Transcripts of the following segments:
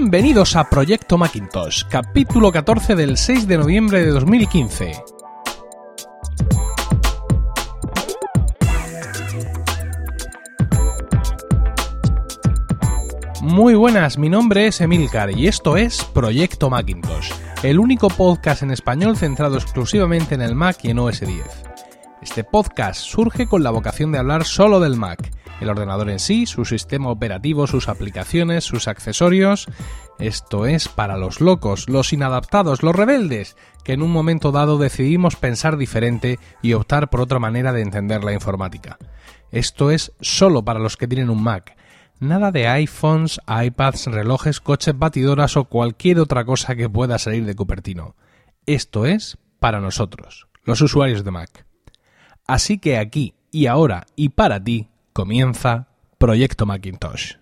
Bienvenidos a Proyecto Macintosh, capítulo 14 del 6 de noviembre de 2015. Muy buenas, mi nombre es Emilcar y esto es Proyecto Macintosh, el único podcast en español centrado exclusivamente en el Mac y en OS 10. Este podcast surge con la vocación de hablar solo del Mac, el ordenador en sí, su sistema operativo, sus aplicaciones, sus accesorios. Esto es para los locos, los inadaptados, los rebeldes, que en un momento dado decidimos pensar diferente y optar por otra manera de entender la informática. Esto es solo para los que tienen un Mac. Nada de iPhones, iPads, relojes, coches, batidoras o cualquier otra cosa que pueda salir de Cupertino. Esto es para nosotros, los usuarios de Mac. Así que aquí y ahora y para ti comienza Proyecto Macintosh.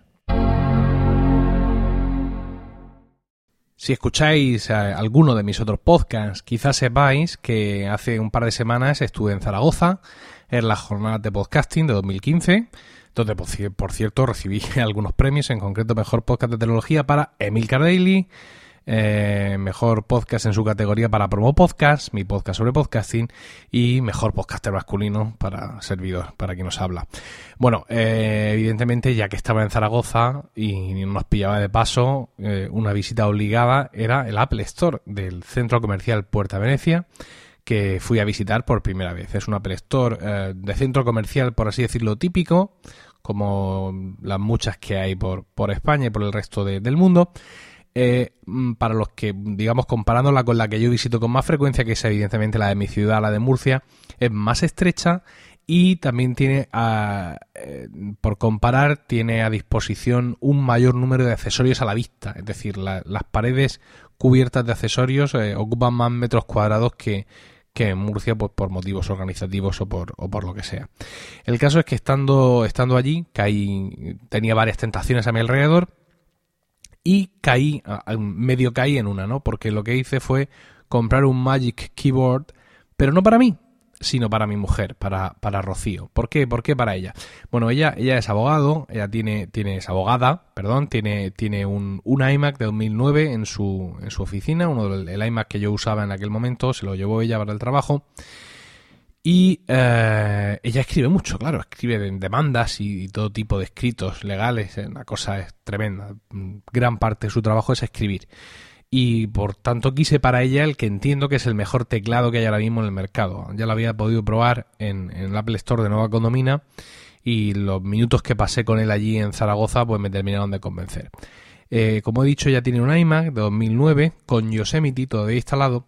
Si escucháis eh, alguno de mis otros podcasts, quizás sepáis que hace un par de semanas estuve en Zaragoza en la jornada de podcasting de 2015, donde por cierto recibí algunos premios, en concreto Mejor Podcast de Tecnología para Emil Daily, eh, mejor podcast en su categoría para Promo Podcast, mi podcast sobre podcasting, y mejor podcaster masculino para servidor, para quien nos habla. Bueno, eh, evidentemente, ya que estaba en Zaragoza y nos pillaba de paso, eh, una visita obligada era el Apple Store del centro comercial Puerta Venecia que fui a visitar por primera vez. Es un Apple Store de centro comercial, por así decirlo, típico, como las muchas que hay por, por España y por el resto del mundo. Mm, para los que, digamos, comparándola con la que yo visito con más frecuencia, que es evidentemente la de mi ciudad, la de Murcia, es más estrecha y también tiene, eh, por comparar, tiene a disposición un mayor número de accesorios a la vista. Es decir, las paredes cubiertas de accesorios eh, ocupan más metros cuadrados que, que en Murcia pues por motivos organizativos o por, o por lo que sea. El caso es que estando, estando allí, caí, tenía varias tentaciones a mi alrededor y caí, medio caí en una, ¿no? Porque lo que hice fue comprar un Magic Keyboard, pero no para mí, sino para mi mujer, para, para Rocío. ¿Por qué? ¿Por qué para ella? Bueno, ella, ella es abogado, ella tiene, tiene, es abogada, perdón, tiene, tiene un, un iMac de 2009 en su, en su oficina, uno del iMac que yo usaba en aquel momento, se lo llevó ella para el trabajo. Y eh, ella escribe mucho, claro, escribe demandas y, todo tipo de escritos legales, una cosa es tremenda. Gran parte de su trabajo es escribir. Y por tanto quise para ella el que entiendo que es el mejor teclado que hay ahora mismo en el mercado. Ya lo había podido probar en, en el Apple Store de Nueva Condomina y los minutos que pasé con él allí en Zaragoza pues me terminaron de convencer. Eh, como he dicho, ya tiene un iMac de 2009 con Yosemite todavía instalado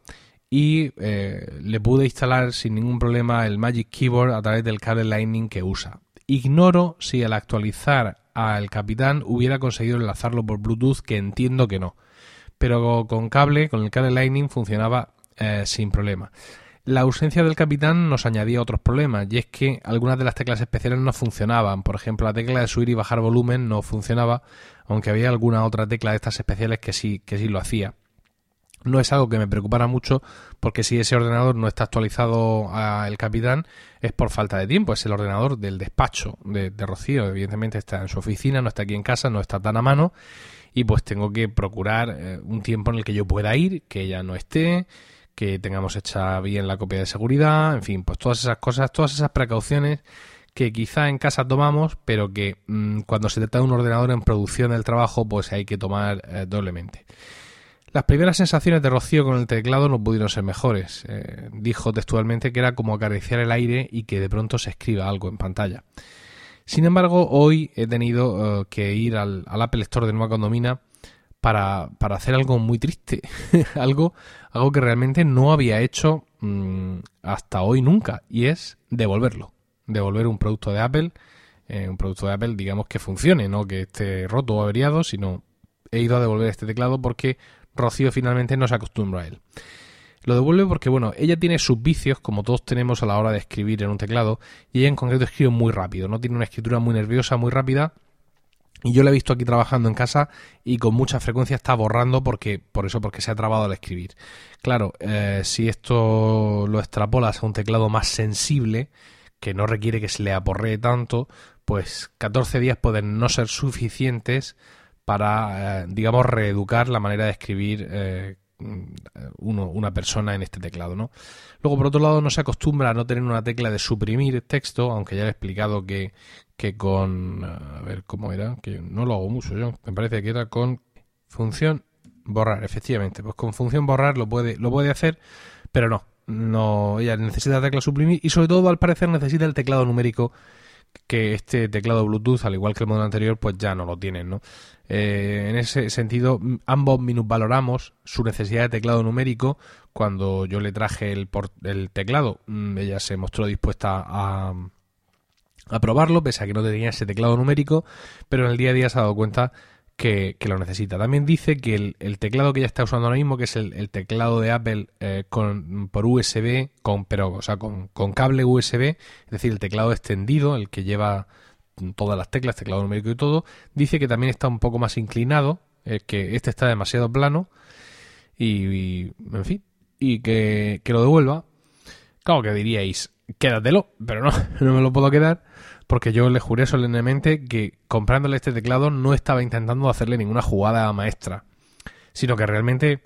y eh, le pude instalar sin ningún problema el Magic Keyboard a través del cable Lightning que usa. Ignoro si al actualizar al Capitán hubiera conseguido enlazarlo por Bluetooth, que entiendo que no. Pero con cable, con el cable Lightning funcionaba eh, sin problema. La ausencia del capitán nos añadía otros problemas, y es que algunas de las teclas especiales no funcionaban. Por ejemplo, la tecla de subir y bajar volumen no funcionaba, aunque había alguna otra tecla de estas especiales que sí, que sí lo hacía no es algo que me preocupara mucho porque si ese ordenador no está actualizado al capitán es por falta de tiempo, es el ordenador del despacho de, Rocío, evidentemente está en su oficina, no está aquí en casa, no está tan a mano. Y pues tengo que procurar eh, un tiempo en el que yo pueda ir, que ella no esté, que tengamos hecha bien la copia de seguridad, en fin, pues todas esas cosas, todas esas precauciones que quizá en casa tomamos, pero que mm, cuando se trata de un ordenador en producción del trabajo, pues hay que tomar eh, doblemente. Las primeras sensaciones de Rocío con el teclado no pudieron ser mejores. Eh, dijo textualmente que era como acariciar el aire y que de pronto se escriba algo en pantalla. Sin embargo, hoy he tenido eh, que ir al, Apple Store de Nueva Condomina para, para hacer algo muy triste. algo, algo que realmente no había hecho mm, hasta hoy nunca. Y es devolverlo. Devolver un producto de Apple. Eh, un producto de Apple, digamos, que funcione, no que esté roto o averiado, sino he ido a devolver este teclado porque Rocío finalmente no se acostumbra a él. Lo devuelve porque, bueno, ella tiene sus vicios, como todos tenemos a la hora de escribir en un teclado, y ella en concreto escribe muy rápido, no tiene una escritura muy nerviosa, muy rápida, y yo la he visto aquí trabajando en casa y con mucha frecuencia está borrando porque, por eso, porque se ha trabado al escribir. Claro, eh, si esto lo extrapolas a un teclado más sensible, que no requiere que se le aporree tanto, pues 14 días pueden no ser suficientes para, digamos, reeducar la manera de escribir uno, una persona en este teclado, ¿no? Luego, por otro lado, no se acostumbra a no tener una tecla de suprimir texto, aunque ya he explicado que, que con... A ver, ¿cómo era? Que no lo hago mucho yo. Me parece que era con función borrar, efectivamente. Pues con función borrar lo puede, lo puede hacer, pero no. No, ella necesita la tecla suprimir y sobre todo al parecer necesita el teclado numérico que este teclado Bluetooth, al igual que el modelo anterior, pues ya no lo tienen, ¿no? Eh, en ese sentido, ambos minusvaloramos su necesidad de teclado numérico. Cuando yo le traje el, el teclado, mm, ella se mostró dispuesta a, a probarlo, pese a que no tenía ese teclado numérico, pero en el día a día se ha dado cuenta que, lo necesita. También dice que el, teclado que ella está usando ahora mismo, que es el, teclado de Apple eh, con, por USB, con, pero, o sea, con, cable USB, es decir, el teclado extendido, el que lleva todas las teclas, teclado numérico y todo, dice que también está un poco más inclinado, eh, que este está demasiado plano y, en fin, y que, que lo devuelva. Claro que diríais, quédatelo, pero no, no me lo puedo quedar porque yo le juré solemnemente que comprándole este teclado no estaba intentando hacerle ninguna jugada maestra, sino que realmente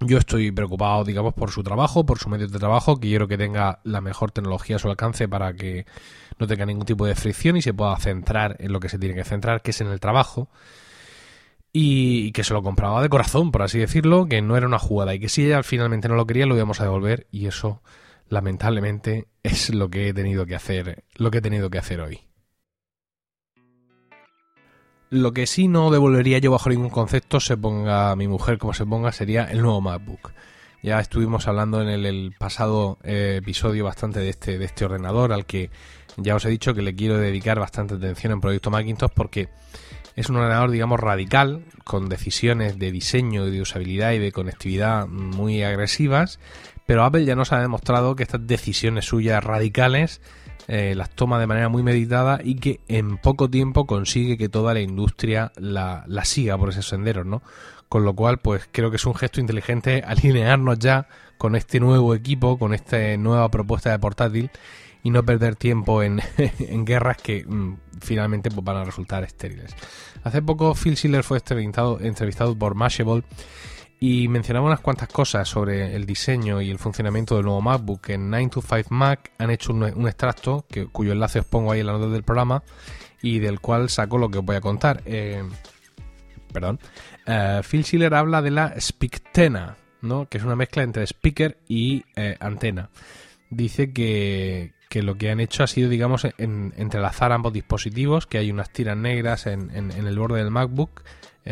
yo estoy preocupado, digamos, por su trabajo, por su medio de trabajo, que quiero que tenga la mejor tecnología a su alcance para que no tenga ningún tipo de fricción y se pueda centrar en lo que se tiene que centrar, que es en el trabajo. Y que se lo compraba de corazón, por así decirlo, que no era una jugada y que si ella finalmente no lo quería, lo íbamos a devolver y eso lamentablemente es lo que he tenido que hacer, lo que he tenido que hacer hoy. Lo que sí no devolvería yo bajo ningún concepto, se ponga mi mujer como se ponga, sería el nuevo MacBook. Ya estuvimos hablando en el, pasado eh, episodio bastante de este, de este ordenador, al que ya os he dicho que le quiero dedicar bastante atención en Proyecto Macintosh porque es un ordenador, digamos, radical, con decisiones de diseño, de usabilidad y de conectividad muy agresivas, pero Apple ya nos ha demostrado que estas decisiones suyas radicales eh, las toma de manera muy meditada y que en poco tiempo consigue que toda la industria la, siga por ese sendero, ¿no? Con lo cual, pues creo que es un gesto inteligente alinearnos ya con este nuevo equipo, con esta nueva propuesta de portátil y no perder tiempo en, guerras que mm, finalmente pues, van a resultar estériles. Hace poco Phil Schiller fue entrevistado, entrevistado por Mashable y mencionaba unas cuantas cosas sobre el diseño y el funcionamiento del nuevo MacBook. En 925 Mac han hecho un, extracto que, cuyo enlace os pongo ahí en la nota del programa y del cual saco lo que os voy a contar. Eh, perdón. Eh, Phil Schiller habla de la Spictena, ¿no? que es una mezcla entre speaker y eh, antena. Dice que, lo que han hecho ha sido, digamos, entrelazar ambos dispositivos, que hay unas tiras negras en, en el borde del MacBook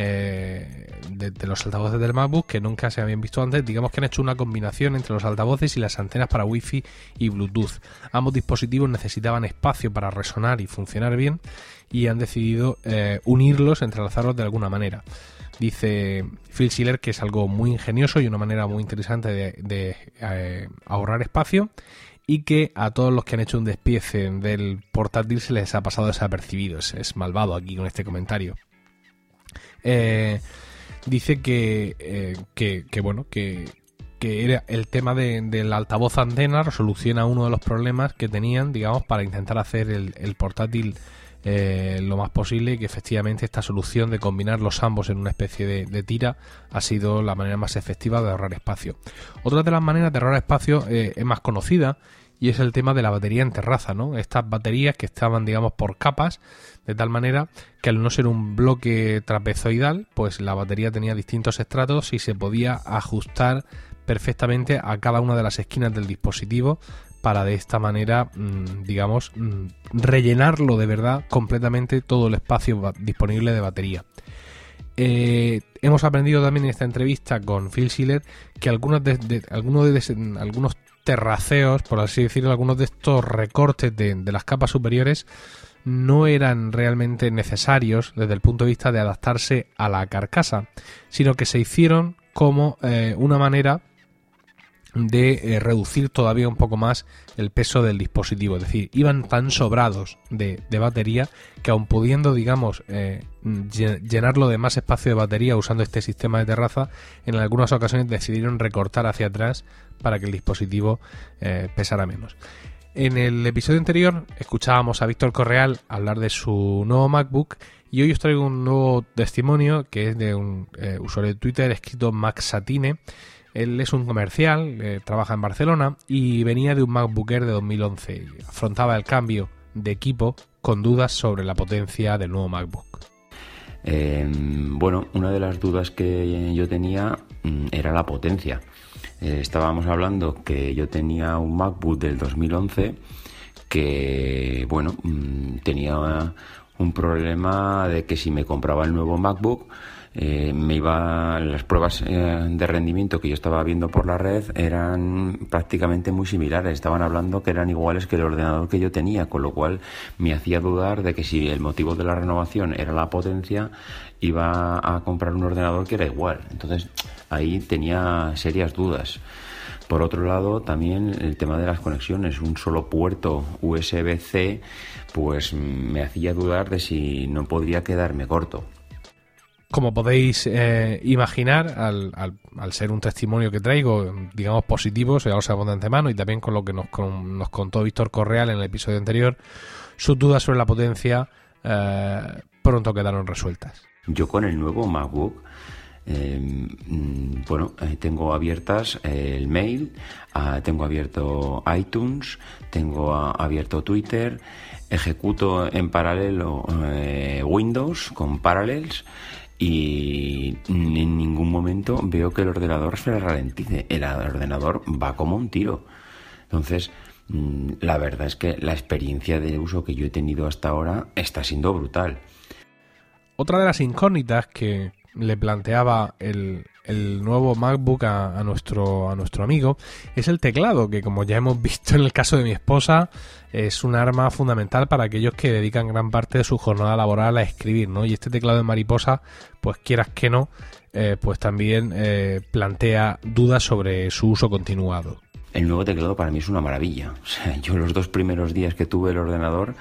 eh, de, los altavoces del MacBook que nunca se habían visto antes. Digamos que han hecho una combinación entre los altavoces y las antenas para Wi-Fi y Bluetooth. Ambos dispositivos necesitaban espacio para resonar y funcionar bien y han decidido eh, unirlos, entrelazarlos de alguna manera. Dice Phil Schiller que es algo muy ingenioso y una manera muy interesante de, eh, ahorrar espacio y que a todos los que han hecho un despiece del portátil se les ha pasado desapercibido. es malvado aquí con este comentario. Eh, dice eh, que, que, bueno, que, que era el tema de, del altavoz antena resoluciona uno de los problemas que tenían, digamos, para intentar hacer el, portátil eh, lo más posible y que efectivamente esta solución de combinar los ambos en una especie de, tira ha sido la manera más efectiva de ahorrar espacio. Otra de las maneras de ahorrar espacio es más conocida y es el tema de la batería en terraza, ¿no? Estas baterías que estaban, digamos, por capas, de tal manera que al no ser un bloque trapezoidal, pues la batería tenía distintos estratos y se podía ajustar perfectamente a cada una de las esquinas del dispositivo para de esta manera, mm, digamos, mm, rellenarlo de verdad completamente todo el espacio disponible de batería. Eh, hemos aprendido también en esta entrevista con Phil Schiller que algunos de, algunos terraceos, por así decirlo, algunos de estos recortes de, las capas superiores no eran realmente necesarios desde el punto de vista de adaptarse a la carcasa, sino que se hicieron como eh, una manera de eh, reducir todavía un poco más el peso del dispositivo. Es decir, iban tan sobrados de, batería que aun pudiendo, digamos, eh, llenarlo de más espacio de batería usando este sistema de terraza, en algunas ocasiones decidieron recortar hacia atrás para que el dispositivo eh, pesara menos. En el episodio anterior escuchábamos a Víctor Correal hablar de su nuevo MacBook Y hoy os traigo un nuevo testimonio que es de un usuario de Twitter escrito Max Satine. Él es un comercial, eh, trabaja en Barcelona y venía de un MacBook Air de 2011 y afrontaba el cambio de equipo con dudas sobre la potencia del nuevo MacBook. Em, bueno, una de las dudas que yo tenía mm, era la potencia. Eh, estábamos hablando que yo tenía un MacBook del 2011 que, bueno, mm, tenía un problema de que si me compraba el nuevo MacBook, eh, me iba las pruebas eh, de rendimiento que yo estaba viendo por la red eran prácticamente muy similares. Estaban hablando que eran iguales que el ordenador que yo tenía con lo cual me hacía dudar de que si el motivo de la renovación era la potencia iba a comprar un ordenador que era igual. Entonces ahí tenía serias dudas. Por otro lado, también el tema de las conexiones, un solo puerto USB-C, pues me hacía dudar de si no podría quedarme corto. Como podéis eh, imaginar, al, al, ser un testimonio que traigo, digamos positivo, ya lo sabemos de antemano, y también con lo que nos, nos contó Víctor Correal en el episodio anterior, sus dudas sobre la potencia eh, pronto quedaron resueltas. Yo con el nuevo MacBook Em, mm, bueno, eh, tengo abiertas eh, el mail, ah, tengo abierto iTunes, tengo ah, abierto Twitter, ejecuto en paralelo Windows con Parallels y en ningún momento veo que el ordenador se ralentice. El ordenador va como un tiro. Entonces, mm, la verdad es que la experiencia de uso que yo he tenido hasta ahora está siendo brutal. Otra de las incógnitas que, le planteaba el, el nuevo MacBook a, nuestro, a nuestro amigo es el teclado, que como ya hemos visto en el caso de mi esposa, es un arma fundamental para aquellos que dedican gran parte de su jornada laboral a escribir, ¿no? Y este teclado de mariposa, pues quieras que no, eh, pues también eh, plantea dudas sobre su uso continuado. El nuevo teclado para mí es una maravilla. O sea, yo los dos primeros días que tuve el ordenador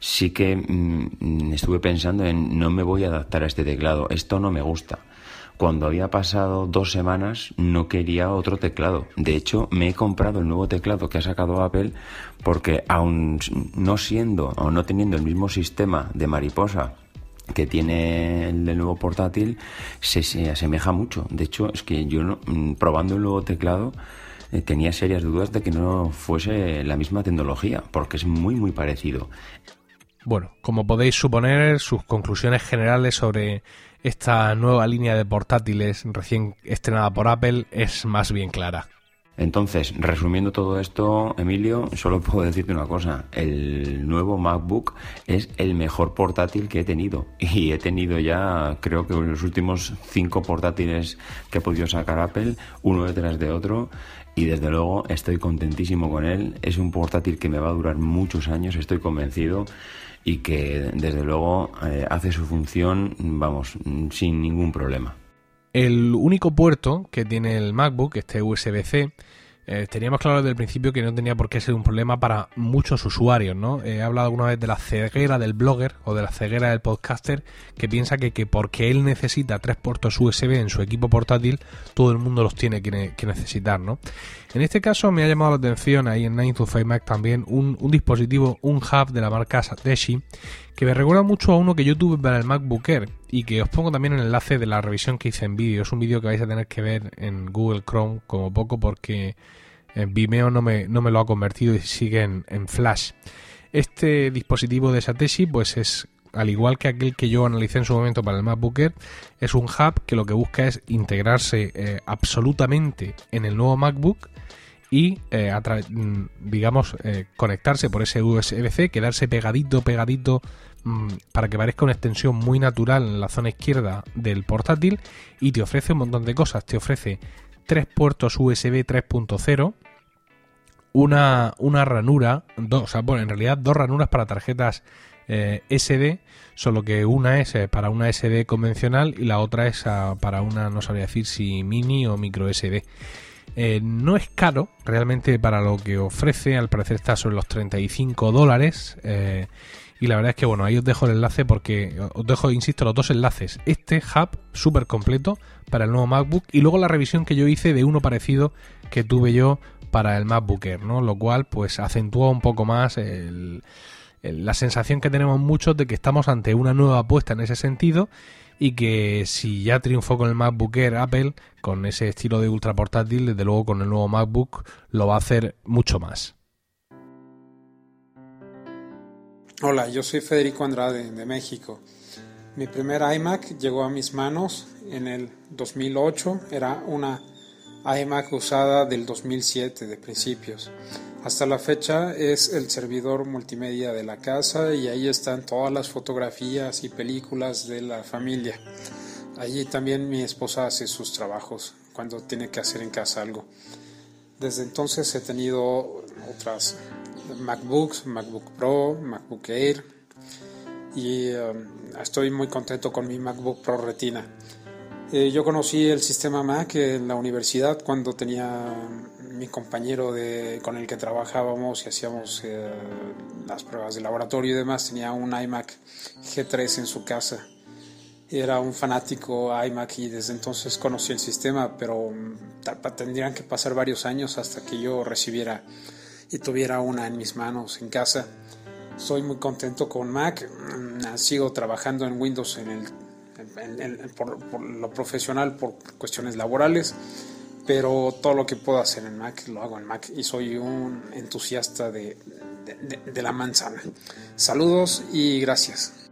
sí que mm, estuve pensando en no me voy a adaptar a este teclado, esto no me gusta. Cuando había pasado dos semanas no quería otro teclado. De hecho, me he comprado el nuevo teclado que ha sacado Apple porque aun no siendo o no teniendo el mismo sistema de mariposa que tiene el nuevo portátil, se, asemeja mucho. De hecho, es que yo mm, probando el nuevo teclado eh, tenía serias dudas de que no fuese la misma tecnología, porque es muy muy parecido. Bueno, como podéis suponer, sus conclusiones generales sobre esta nueva línea de portátiles recién estrenada por Apple es más bien clara. Entonces, resumiendo todo esto, Emilio, solo puedo decirte una cosa. El nuevo MacBook es el mejor portátil que he tenido. Y he tenido ya, creo que los últimos cinco portátiles que ha podido sacar Apple, uno detrás de otro. Y desde luego estoy contentísimo con él. Es un portátil que me va a durar muchos años, estoy convencido y que desde luego eh, hace su función, vamos, sin ningún problema. El único puerto que tiene el MacBook, este USB-C, eh, teníamos claro desde el principio que no tenía por qué ser un problema para muchos usuarios, ¿no? He hablado alguna vez de la ceguera del blogger o de la ceguera del podcaster que piensa que, que porque él necesita tres puertos USB en su equipo portátil, todo el mundo los tiene que, necesitar, ¿no? En este caso me ha llamado la atención ahí en 9 Mac también un, dispositivo, un hub de la marca Satechi que me recuerda mucho a uno que yo tuve para el MacBook Air y que os pongo también el enlace de la revisión que hice en vídeo. Es un vídeo que vais a tener que ver en Google Chrome como poco porque en Vimeo no me, no me lo ha convertido y sigue en, Flash. Este dispositivo de Satechi pues es al igual que aquel que yo analicé en su momento para el MacBook Air, es un hub que lo que busca es integrarse eh, absolutamente en el nuevo MacBook y, eh, mm, digamos, eh, conectarse por ese USB-C, quedarse pegadito, pegadito, para que parezca una extensión muy natural en la zona izquierda del portátil y te ofrece un montón de cosas. Te ofrece tres puertos USB 3.0, una, una ranura, dos, o sea, bueno, en realidad dos ranuras para tarjetas eh, SD, solo que una es eh, para una SD convencional y la otra es ah, para una, no sabría decir si mini o micro SD. Eh, no es caro realmente para lo que ofrece, al parecer está sobre los 35 dólares. Y la verdad es que bueno, ahí os dejo el enlace porque os dejo, insisto, los dos enlaces. Este hub súper completo para el nuevo MacBook y luego la revisión que yo hice de uno parecido que tuve yo para el MacBook Air, ¿no? Lo cual pues acentúa un poco más el, la sensación que tenemos muchos de que estamos ante una nueva apuesta en ese sentido y que si ya triunfó con el MacBook Air Apple, con ese estilo de ultra portátil, desde luego con el nuevo MacBook lo va a hacer mucho más. Hola, yo soy Federico Andrade de México. Mi primer iMac llegó a mis manos en el 2008, era una iMac usada del 2007 de principios. Hasta la fecha es el servidor multimedia de la casa y ahí están todas las fotografías y películas de la familia. Allí también mi esposa hace sus trabajos cuando tiene que hacer en casa algo. Desde entonces he tenido otras MacBooks, MacBook Pro, MacBook Air y um, estoy muy contento con mi MacBook Pro Retina. Eh, yo conocí el sistema Mac en la universidad cuando tenía mi compañero de, con el que trabajábamos y hacíamos eh, las pruebas de laboratorio y demás, tenía un iMac G3 en su casa. Era un fanático iMac y desde entonces conocí el sistema, pero mm, tendrían que pasar varios años hasta que yo recibiera y tuviera una en mis manos en casa. Soy muy contento con Mac, mm, sigo trabajando en Windows en el, por, lo profesional por cuestiones laborales pero todo lo que puedo hacer en Mac lo hago en Mac y soy un entusiasta de, la manzana. Saludos y gracias.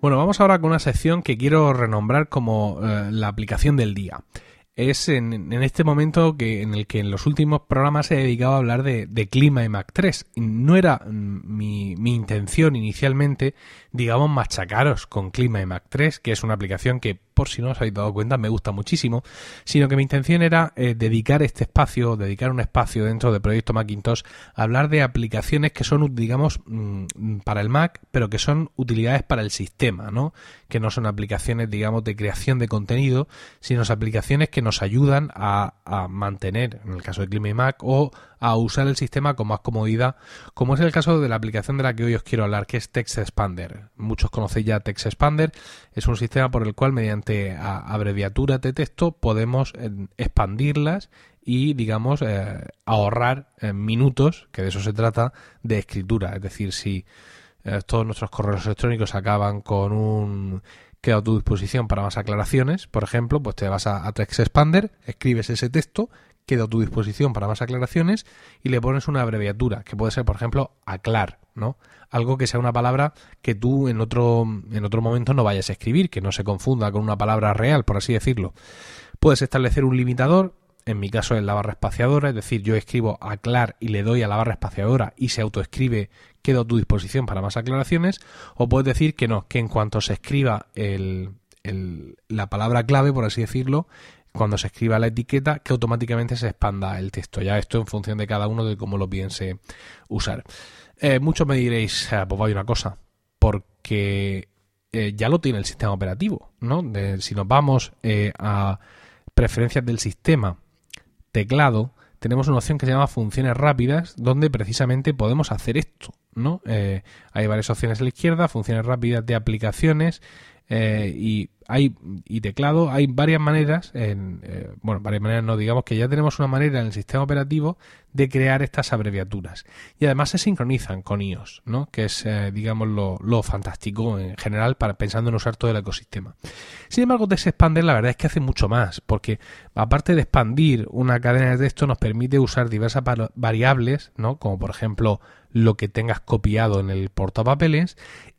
Bueno, vamos ahora con una sección que quiero renombrar como eh, la aplicación del día es en, este momento que en el que en los últimos programas he dedicado a hablar de, clima y Mac 3. No era mm, mi, mi, intención inicialmente, digamos, machacaros con clima y Mac 3, que es una aplicación que, por si no os habéis dado cuenta, me gusta muchísimo, sino que mi intención era eh, dedicar este espacio, dedicar un espacio dentro del proyecto Macintosh a hablar de aplicaciones que son, digamos, mm, para el Mac, pero que son utilidades para el sistema, ¿no? Que no son aplicaciones, digamos, de creación de contenido, sino aplicaciones que nos ayudan a, mantener, en el caso de Clima y Mac, o a usar el sistema con más comodidad, como es el caso de la aplicación de la que hoy os quiero hablar, que es Text Expander. Muchos conocéis ya Text Expander, es un sistema por el cual mediante abreviaturas de texto podemos eh, expandirlas y, digamos, eh, ahorrar eh, minutos, que de eso se trata, de escritura. Es decir, si todos nuestros correos electrónicos acaban con un queda a tu disposición para más aclaraciones, por ejemplo, pues te vas a, a Text Expander, escribes ese texto, queda a tu disposición para más aclaraciones y le pones una abreviatura, que puede ser, por ejemplo, aclar, ¿no? Algo que sea una palabra que tú en otro, en otro momento no vayas a escribir, que no se confunda con una palabra real, por así decirlo. Puedes establecer un limitador, en mi caso es la barra espaciadora, es decir, yo escribo aclar y le doy a la barra espaciadora y se autoescribe quedo a tu disposición para más aclaraciones, o puedes decir que no, que en cuanto se escriba el, la palabra clave, por así decirlo, cuando se escriba la etiqueta, que automáticamente se expanda el texto. Ya esto en función de cada uno de cómo lo piense usar. Eh, muchos me diréis, ah, pues hay una cosa, porque eh, ya lo tiene el sistema operativo, ¿no? si nos vamos eh, a preferencias del sistema, teclado, tenemos una opción que se llama funciones rápidas, donde precisamente podemos hacer esto, ¿no? Hay varias opciones a la izquierda, funciones rápidas de aplicaciones y hay y teclado, hay varias maneras, en, eh, bueno, varias maneras no, digamos que ya tenemos una manera en el sistema operativo de crear estas abreviaturas. Y además se sincronizan con iOS, ¿no? Que es, eh, digamos, lo, lo, fantástico en general para pensando en usar todo el ecosistema. Sin embargo, Text Expander la verdad es que hace mucho más, porque aparte de expandir una cadena de texto, nos permite usar diversas variables, ¿no? Como por ejemplo lo que tengas copiado en el portapapeles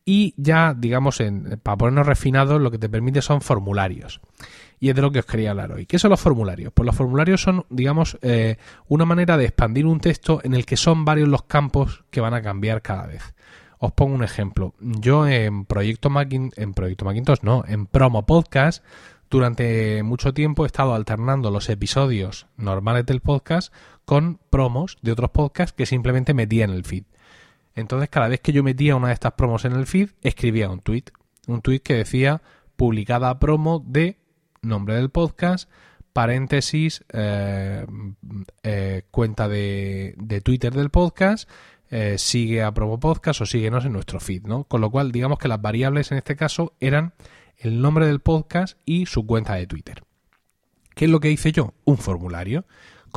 y ya, digamos, en, para ponernos refinados, lo que te permite son formularios. Y es de lo que os quería hablar hoy. ¿Qué son los formularios? Pues los formularios son, digamos, eh, una manera de expandir un texto en el que son varios los campos que van a cambiar cada vez. Os pongo un ejemplo. Yo en Proyecto Macintosh, en Proyecto Macintosh no, en Promo Podcast, durante mucho tiempo he estado alternando los episodios normales del podcast con promos de otros podcasts que simplemente metía en el feed. Entonces, cada vez que yo metía una de estas promos en el feed, escribía un tweet. Un tweet que decía publicada promo de nombre del podcast, paréntesis, eh, eh, cuenta de, Twitter del podcast, eh, sigue a promo podcast o síguenos en nuestro feed, ¿no? Con lo cual, digamos que las variables en este caso eran el nombre del podcast y su cuenta de Twitter. ¿Qué es lo que hice yo? Un formulario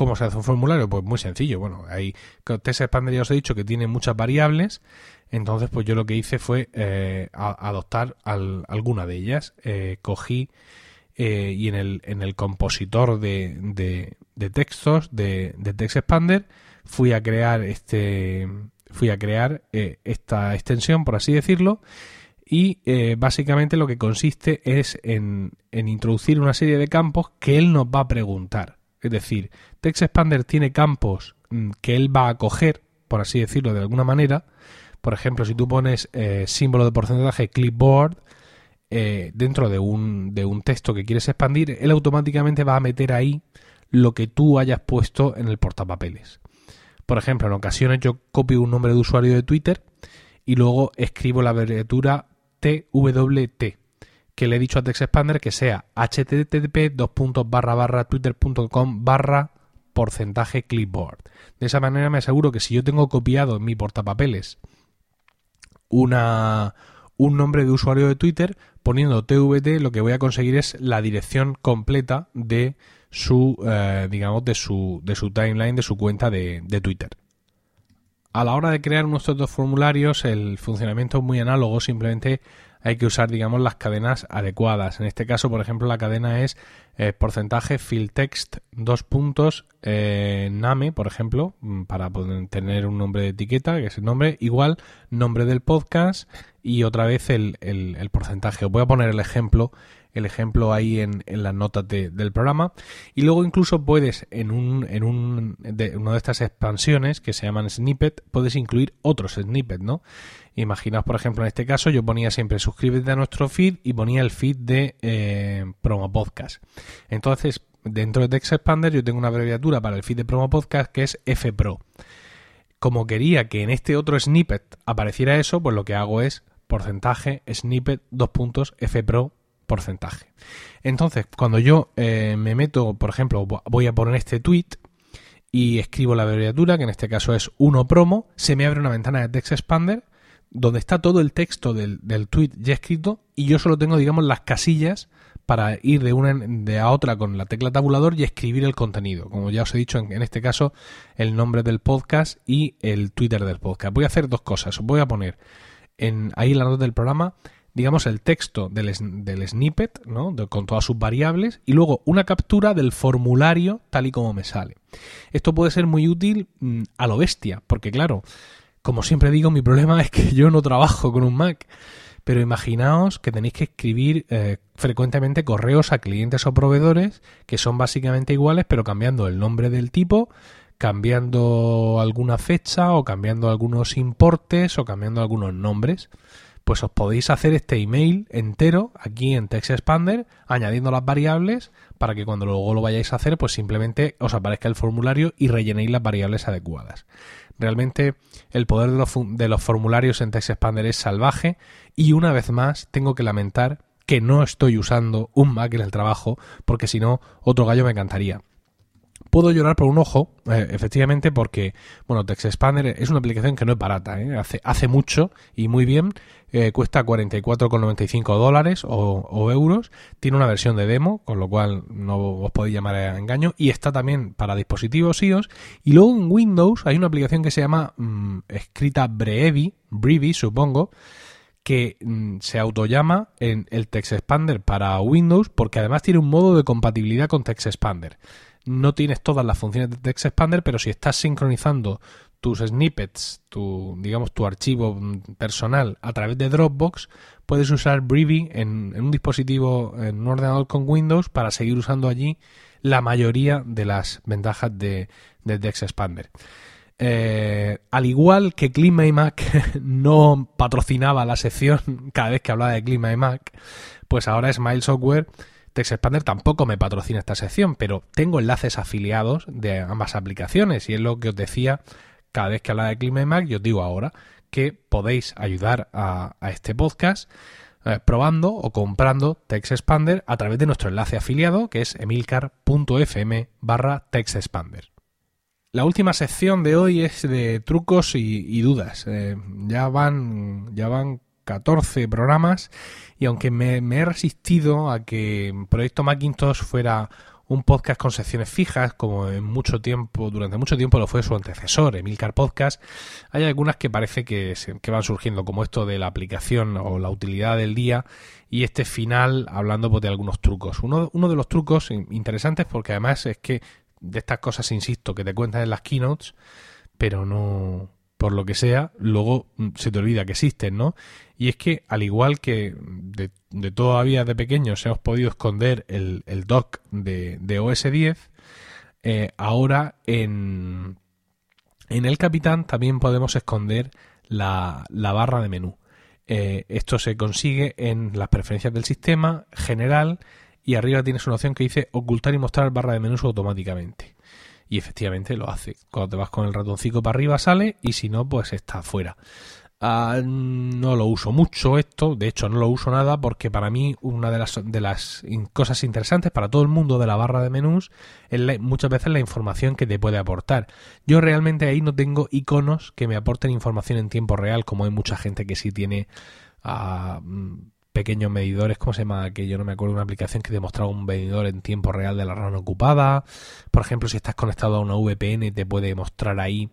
¿Cómo se hace un formulario? Pues muy sencillo. Bueno, hay Text Expander ya os he dicho que tiene muchas variables. Entonces, pues yo lo que hice fue eh, adoptar alguna de ellas. Eh, cogí eh, y en el, en el compositor de, de, textos de, de Text Expander fui a crear este fui a crear esta extensión, por así decirlo, y básicamente lo que consiste es en, en introducir una serie de campos que él nos va a preguntar. Es decir, Text Expander tiene campos mm, que él va a coger, por así decirlo de alguna manera. Por ejemplo, si tú pones eh, símbolo de porcentaje clipboard eh, dentro de un, de un texto que quieres expandir, él automáticamente va a meter ahí lo que tú hayas puesto en el portapapeles. Por ejemplo, en ocasiones yo copio un nombre de usuario de Twitter y luego escribo la abreviatura TWT que le he dicho a TextExpander que sea http twitter.com barra porcentaje clipboard. De esa manera me aseguro que si yo tengo copiado en mi portapapeles una, un nombre de usuario de Twitter, poniendo TVT lo que voy a conseguir es la dirección completa de su, eh, digamos, de su, de su timeline, de su cuenta de, de Twitter. A la hora de crear nuestros dos formularios, el funcionamiento es muy análogo, simplemente hay que usar, digamos, las cadenas adecuadas. En este caso, por ejemplo, la cadena es eh, porcentaje fill text dos puntos eh, name, por ejemplo, mm, para tener un nombre de etiqueta, que es el nombre, igual nombre del podcast y otra vez el, el, porcentaje. Os voy a poner el ejemplo el ejemplo ahí en, en las notas del programa y luego incluso puedes en un en un de, una de estas expansiones que se llaman snippet puedes incluir otros snippets no Imaginaos, por ejemplo, en este caso yo ponía siempre suscríbete a nuestro feed y ponía el feed de eh, Promo Podcast. Entonces, dentro de Text Expander yo tengo una abreviatura para el feed de Promo Podcast que es FPRO. Como quería que en este otro snippet apareciera eso, pues lo que hago es porcentaje, snippet, dos puntos, FPRO, porcentaje. Entonces, cuando yo eh, me meto, por ejemplo, voy a poner este tweet y escribo la abreviatura, que en este caso es 1 promo, se me abre una ventana de Text Expander donde está todo el texto del, del tweet ya escrito y yo solo tengo, digamos, las casillas para ir de una de a otra con la tecla tabulador y escribir el contenido. Como ya os he dicho, en, este caso, el nombre del podcast y el Twitter del podcast. Voy a hacer dos cosas. Voy a poner en, ahí en la nota del programa, digamos, el texto del, del snippet, ¿no? con todas sus variables, y luego una captura del formulario tal y como me sale. Esto puede ser muy útil mm, a lo bestia, porque claro, como siempre digo, mi problema es que yo no trabajo con un Mac. Pero imaginaos que tenéis que escribir eh, frecuentemente correos a clientes o proveedores que son básicamente iguales, pero cambiando el nombre del tipo, cambiando alguna fecha o cambiando algunos importes o cambiando algunos nombres. Pues os podéis hacer este email entero aquí en Text Expander, añadiendo las variables para que cuando luego lo vayáis a hacer, pues simplemente os aparezca el formulario y rellenéis las variables adecuadas. Realmente el poder de los, formularios en Text Expander es salvaje y una vez más tengo que lamentar que no estoy usando un Mac en el trabajo porque si no otro gallo me encantaría. Puedo llorar por un ojo, eh, efectivamente, porque, bueno, Text Expander es una aplicación que no es barata, ¿eh? hace mucho y muy bien, eh, cuesta 44,95 dólares o, euros, tiene una versión de demo, con lo cual no os podéis llamar a engaño, y está también para dispositivos iOS, y luego en Windows hay una aplicación que se llama mm, escrita Brevi, Brevi supongo, que mm, se autollama en el Text Expander para Windows porque además tiene un modo de compatibilidad con Text Expander. No tienes todas las funciones de Text Expander, pero si estás sincronizando tus snippets, tu, digamos, tu archivo personal a través de Dropbox, puedes usar Breevy en, un dispositivo, en un ordenador con Windows para seguir usando allí la mayoría de las ventajas de, de Text Expander. Eh, al igual que Clima Mac no patrocinaba la sección cada vez que hablaba de Clima y Mac, pues ahora Smile Software TextExpander tampoco me patrocina esta sección, pero tengo enlaces afiliados de ambas aplicaciones y es lo que os decía cada vez que hablaba de Clima Mac, yo os digo ahora que podéis ayudar a, este podcast eh, probando o comprando TextExpander a través de nuestro enlace afiliado que es emilcar.fm barra TextExpander. La última sección de hoy es de trucos y, dudas. Eh, ya van ya van 14 programas y aunque me, he resistido a que Proyecto Macintosh fuera un podcast con secciones fijas, como en mucho tiempo, durante mucho tiempo lo fue su antecesor, Emilcar Podcast. Hay algunas que parece que, que van surgiendo, como esto de la aplicación o la utilidad del día, y este final hablando pues, de algunos trucos. Uno, uno de los trucos interesantes, porque además es que de estas cosas, insisto, que te cuentan en las keynotes, pero no, por lo que sea, luego mm, se te olvida que existen, ¿no? Y es que, al igual que de, de todavía de pequeños hemos podido esconder el, dock de, OS 10, eh, ahora en, en el Capitán también podemos esconder la, la barra de menú. Eh, esto se consigue en las preferencias del sistema, general, y arriba tienes una opción que dice ocultar y mostrar barra de menús automáticamente y efectivamente lo hace. Cuando te vas con el ratoncito para arriba sale y si no, pues está fuera. Ah, no lo uso mucho esto, de hecho no lo uso nada porque para mí una de las, de las cosas interesantes para todo el mundo de la barra de menús es muchas veces la información que te puede aportar. Yo realmente ahí no tengo iconos que me aporten información en tiempo real como hay mucha gente que sí tiene uh, pequeños medidores, ¿cómo se llama? Que yo no me acuerdo, una aplicación que te mostraba un medidor en tiempo real de la RAM ocupada. Por ejemplo, si estás conectado a una VPN, te puede mostrar ahí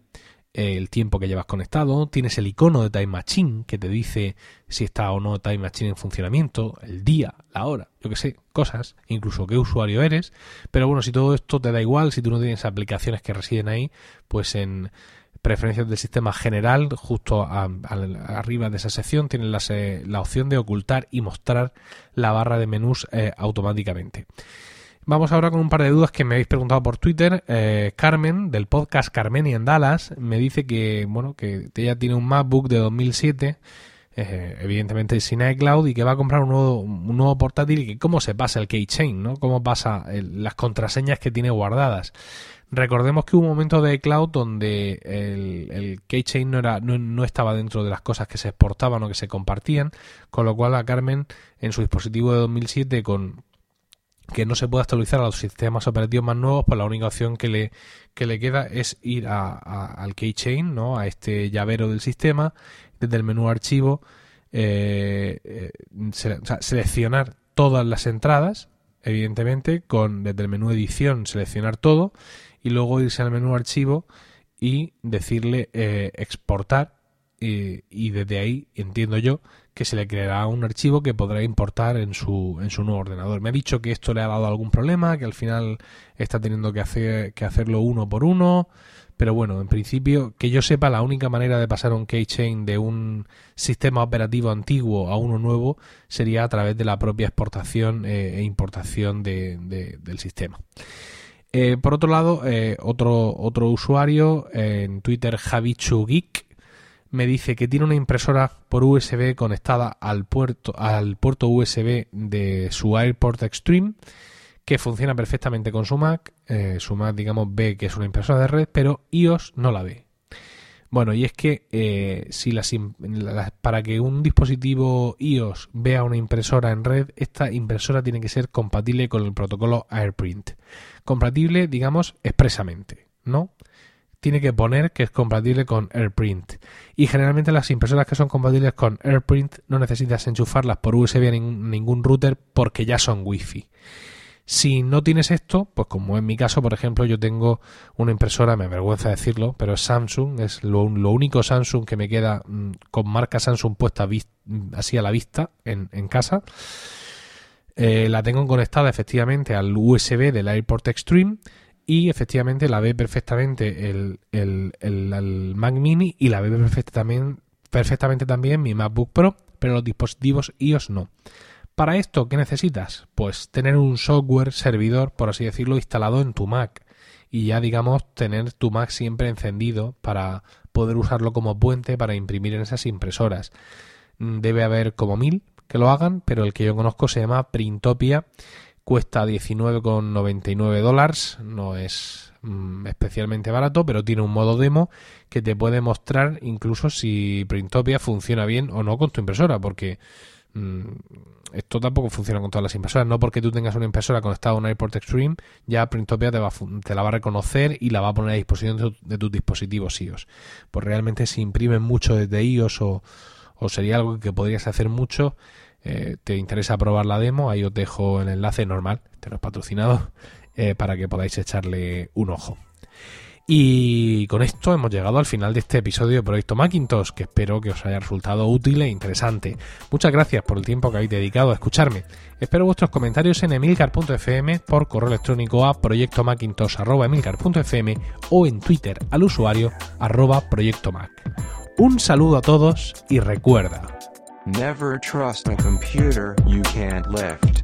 eh, el tiempo que llevas conectado. Tienes el icono de Time Machine que te dice si está o no Time Machine en funcionamiento, el día, la hora, yo que sé, cosas, incluso qué usuario eres. Pero bueno, si todo esto te da igual, si tú no tienes aplicaciones que residen ahí, pues en preferencias del sistema general, justo arriba de esa sección, tienen la, opción de ocultar y mostrar la barra de menús eh, automáticamente. Vamos ahora con un par de dudas que me habéis preguntado por Twitter. Eh, Carmen, del podcast Carmen y en Dallas, me dice que, bueno, que ella tiene un MacBook de 2007, eh, evidentemente sin iCloud, y que va a comprar un nuevo, un nuevo portátil cómo se pasa el keychain, ¿no? Cómo pasa las contraseñas que tiene guardadas. Recordemos que hubo un momento de cloud donde el, keychain no, era, no, estaba dentro de las cosas que se exportaban o que se compartían, con lo cual a Carmen en su dispositivo de 2007 con que no se puede actualizar a los sistemas operativos más nuevos, pues la única opción que le, que le queda es ir a, al keychain, ¿no? a este llavero del sistema, desde el menú archivo, eh, eh, seleccionar todas las entradas, evidentemente, con desde el menú edición seleccionar todo y luego irse al menú archivo y decirle eh, exportar y, desde ahí entiendo yo que se le creará un archivo que podrá importar en su, en su nuevo ordenador. Me ha dicho que esto le ha dado algún problema, que al final está teniendo que, hacer, que hacerlo uno por uno, pero bueno, en principio, que yo sepa, la única manera de pasar un keychain de un sistema operativo antiguo a uno nuevo sería a través de la propia exportación eh, e importación del sistema. Eh, por otro lado, eh, otro, otro usuario en Twitter, JavichuGeek, me dice que tiene una impresora por USB conectada al puerto, al puerto USB de su AirPort Extreme, que funciona perfectamente con su Mac. Eh, su Mac, digamos, ve que es una impresora de red, pero iOS no la ve. Bueno, y es que eh, si las, para que un dispositivo iOS vea una impresora en red, esta impresora tiene que ser compatible con el protocolo AirPrint. Compatible, digamos, expresamente, ¿no? Tiene que poner que es compatible con AirPrint. Y generalmente las impresoras que son compatibles con AirPrint no necesitas enchufarlas por USB a ningún router porque ya son Wi-Fi. Si no tienes esto, pues como en mi caso, por ejemplo, yo tengo una impresora, me avergüenza decirlo, pero es Samsung, es lo, único Samsung que me queda mm, con marca Samsung puesta así a la vista en, casa. Eh, la tengo conectada efectivamente al USB del AirPort Extreme y efectivamente la ve perfectamente el, el, Mac Mini y la ve perfectamente, perfectamente también mi MacBook Pro, pero los dispositivos iOS no. Para esto, ¿qué necesitas? Pues tener un software servidor, por así decirlo, instalado en tu Mac y ya digamos tener tu Mac siempre encendido para poder usarlo como puente para imprimir en esas impresoras. Mm, debe haber como mil que lo hagan, pero el que yo conozco se llama Printopia, cuesta 19,99 dólares, no es mm, especialmente barato, pero tiene un modo demo que te puede mostrar incluso si Printopia funciona bien o no con tu impresora, porque esto tampoco funciona con todas las impresoras. No porque tú tengas una impresora conectada a un AirPort Extreme, ya Printopia te, va, te la va a reconocer y la va a poner a disposición de, tus dispositivos iOS. Pues realmente si imprimen mucho desde iOS o, o sería algo que podrías hacer mucho, eh, te interesa probar la demo, ahí os dejo el enlace normal, este no es patrocinado, eh, para que podáis echarle un ojo. Y con esto hemos llegado al final de este episodio de Proyecto Macintosh, que espero que os haya resultado útil e interesante. Muchas gracias por el tiempo que habéis dedicado a escucharme. Espero vuestros comentarios en emilcar.fm, por correo electrónico a proyectomacintosh.emilcar.fm o en Twitter al usuario arroba proyectomac. Un saludo a todos y recuerda. Never trust a computer you can't lift.